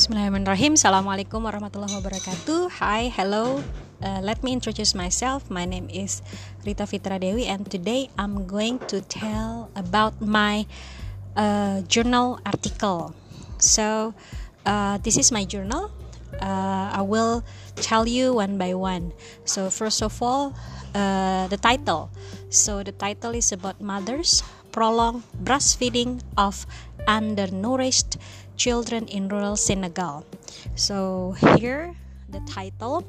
Bismillahirrahmanirrahim. Assalamualaikum warahmatullahi wabarakatuh. Hi, hello. Uh, let me introduce myself. My name is Rita Fitra Dewi, and today I'm going to tell about my uh, journal article. So, uh, this is my journal. Uh, I will tell you one by one. So, first of all, uh, the title. So, the title is about mothers prolonged breastfeeding of undernourished children in rural Senegal. So here the title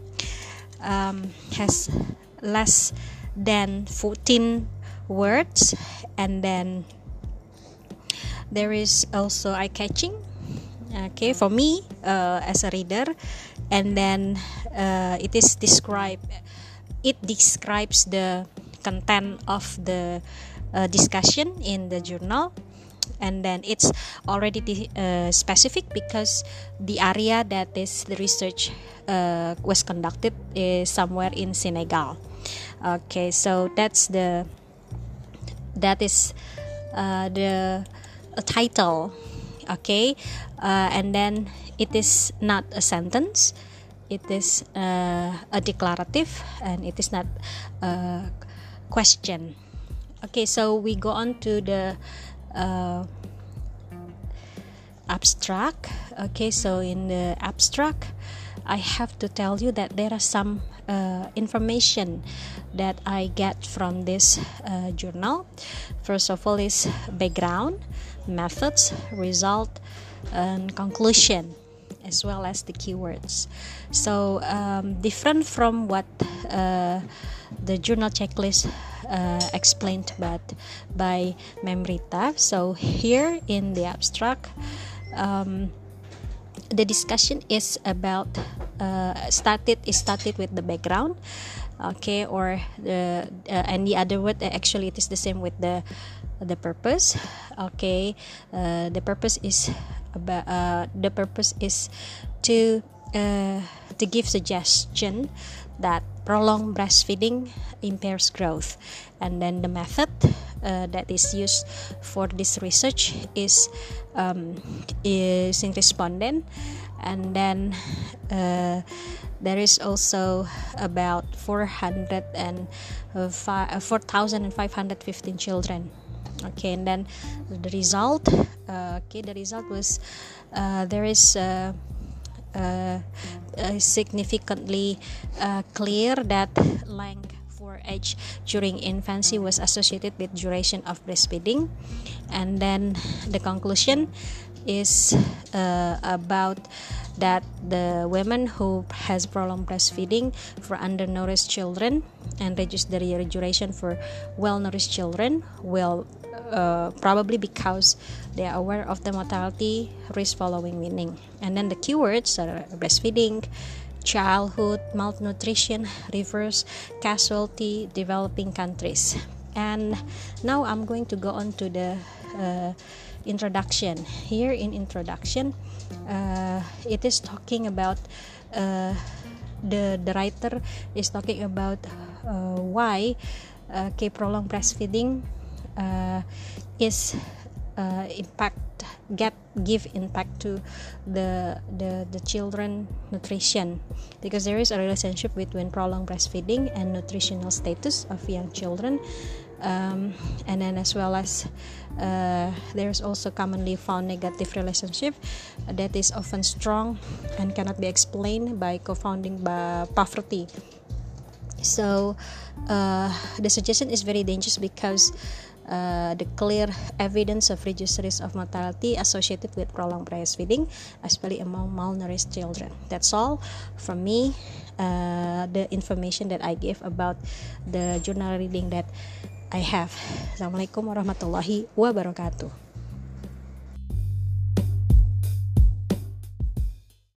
um, has less than 14 words and then there is also eye catching okay for me uh, as a reader and then uh, it is described it describes the content of the uh, discussion in the journal and then it's already uh, specific because the area that is the research uh, was conducted is somewhere in Senegal. Okay, so that's the that is uh, the title. Okay, uh, and then it is not a sentence. It is uh, a declarative, and it is not a question. Okay, so we go on to the uh, abstract. Okay so in the abstract i have to tell you that there are some uh, information that i get from this uh, journal. First of all is background methods result and conclusion as well as the keywords so um, different from what uh, the journal checklist uh, explained but by Memrita. So here in the abstract, um, the discussion is about uh, started is started with the background okay or the uh, and the other word actually it is the same with the the purpose okay uh, the purpose is about uh, the purpose is to uh, to give suggestion that prolonged breastfeeding impairs growth. And then the method uh, that is used for this research is um, is in respondent and then uh, there is also about 400 and uh, 4515 children okay and then the result uh, okay the result was uh, there is uh, uh, uh, significantly uh, clear that length for age during infancy was associated with duration of breastfeeding. And then the conclusion is about that the women who has prolonged breastfeeding for undernourished children and reduce the duration for well-nourished children will uh, probably because they are aware of the mortality risk following weaning. And then the keywords are breastfeeding, childhood, malnutrition, reverse causality, developing countries. And now I'm going to go on to the uh, introduction. Here in introduction, uh, it is talking about uh, the the writer is talking about uh, why uh, prolonged breastfeeding uh, is uh, impact get give impact to the the the children nutrition because there is a relationship between prolonged breastfeeding and nutritional status of young children um, and then as well as uh, there's also commonly found negative relationship that is often strong and cannot be explained by confounding by poverty so uh, the suggestion is very dangerous because uh, the clear evidence of reduced risk of mortality associated with prolonged breastfeeding, especially among malnourished children. That's all from me. Uh, the information that I gave about the journal reading that I have. Assalamualaikum warahmatullahi wabarakatuh.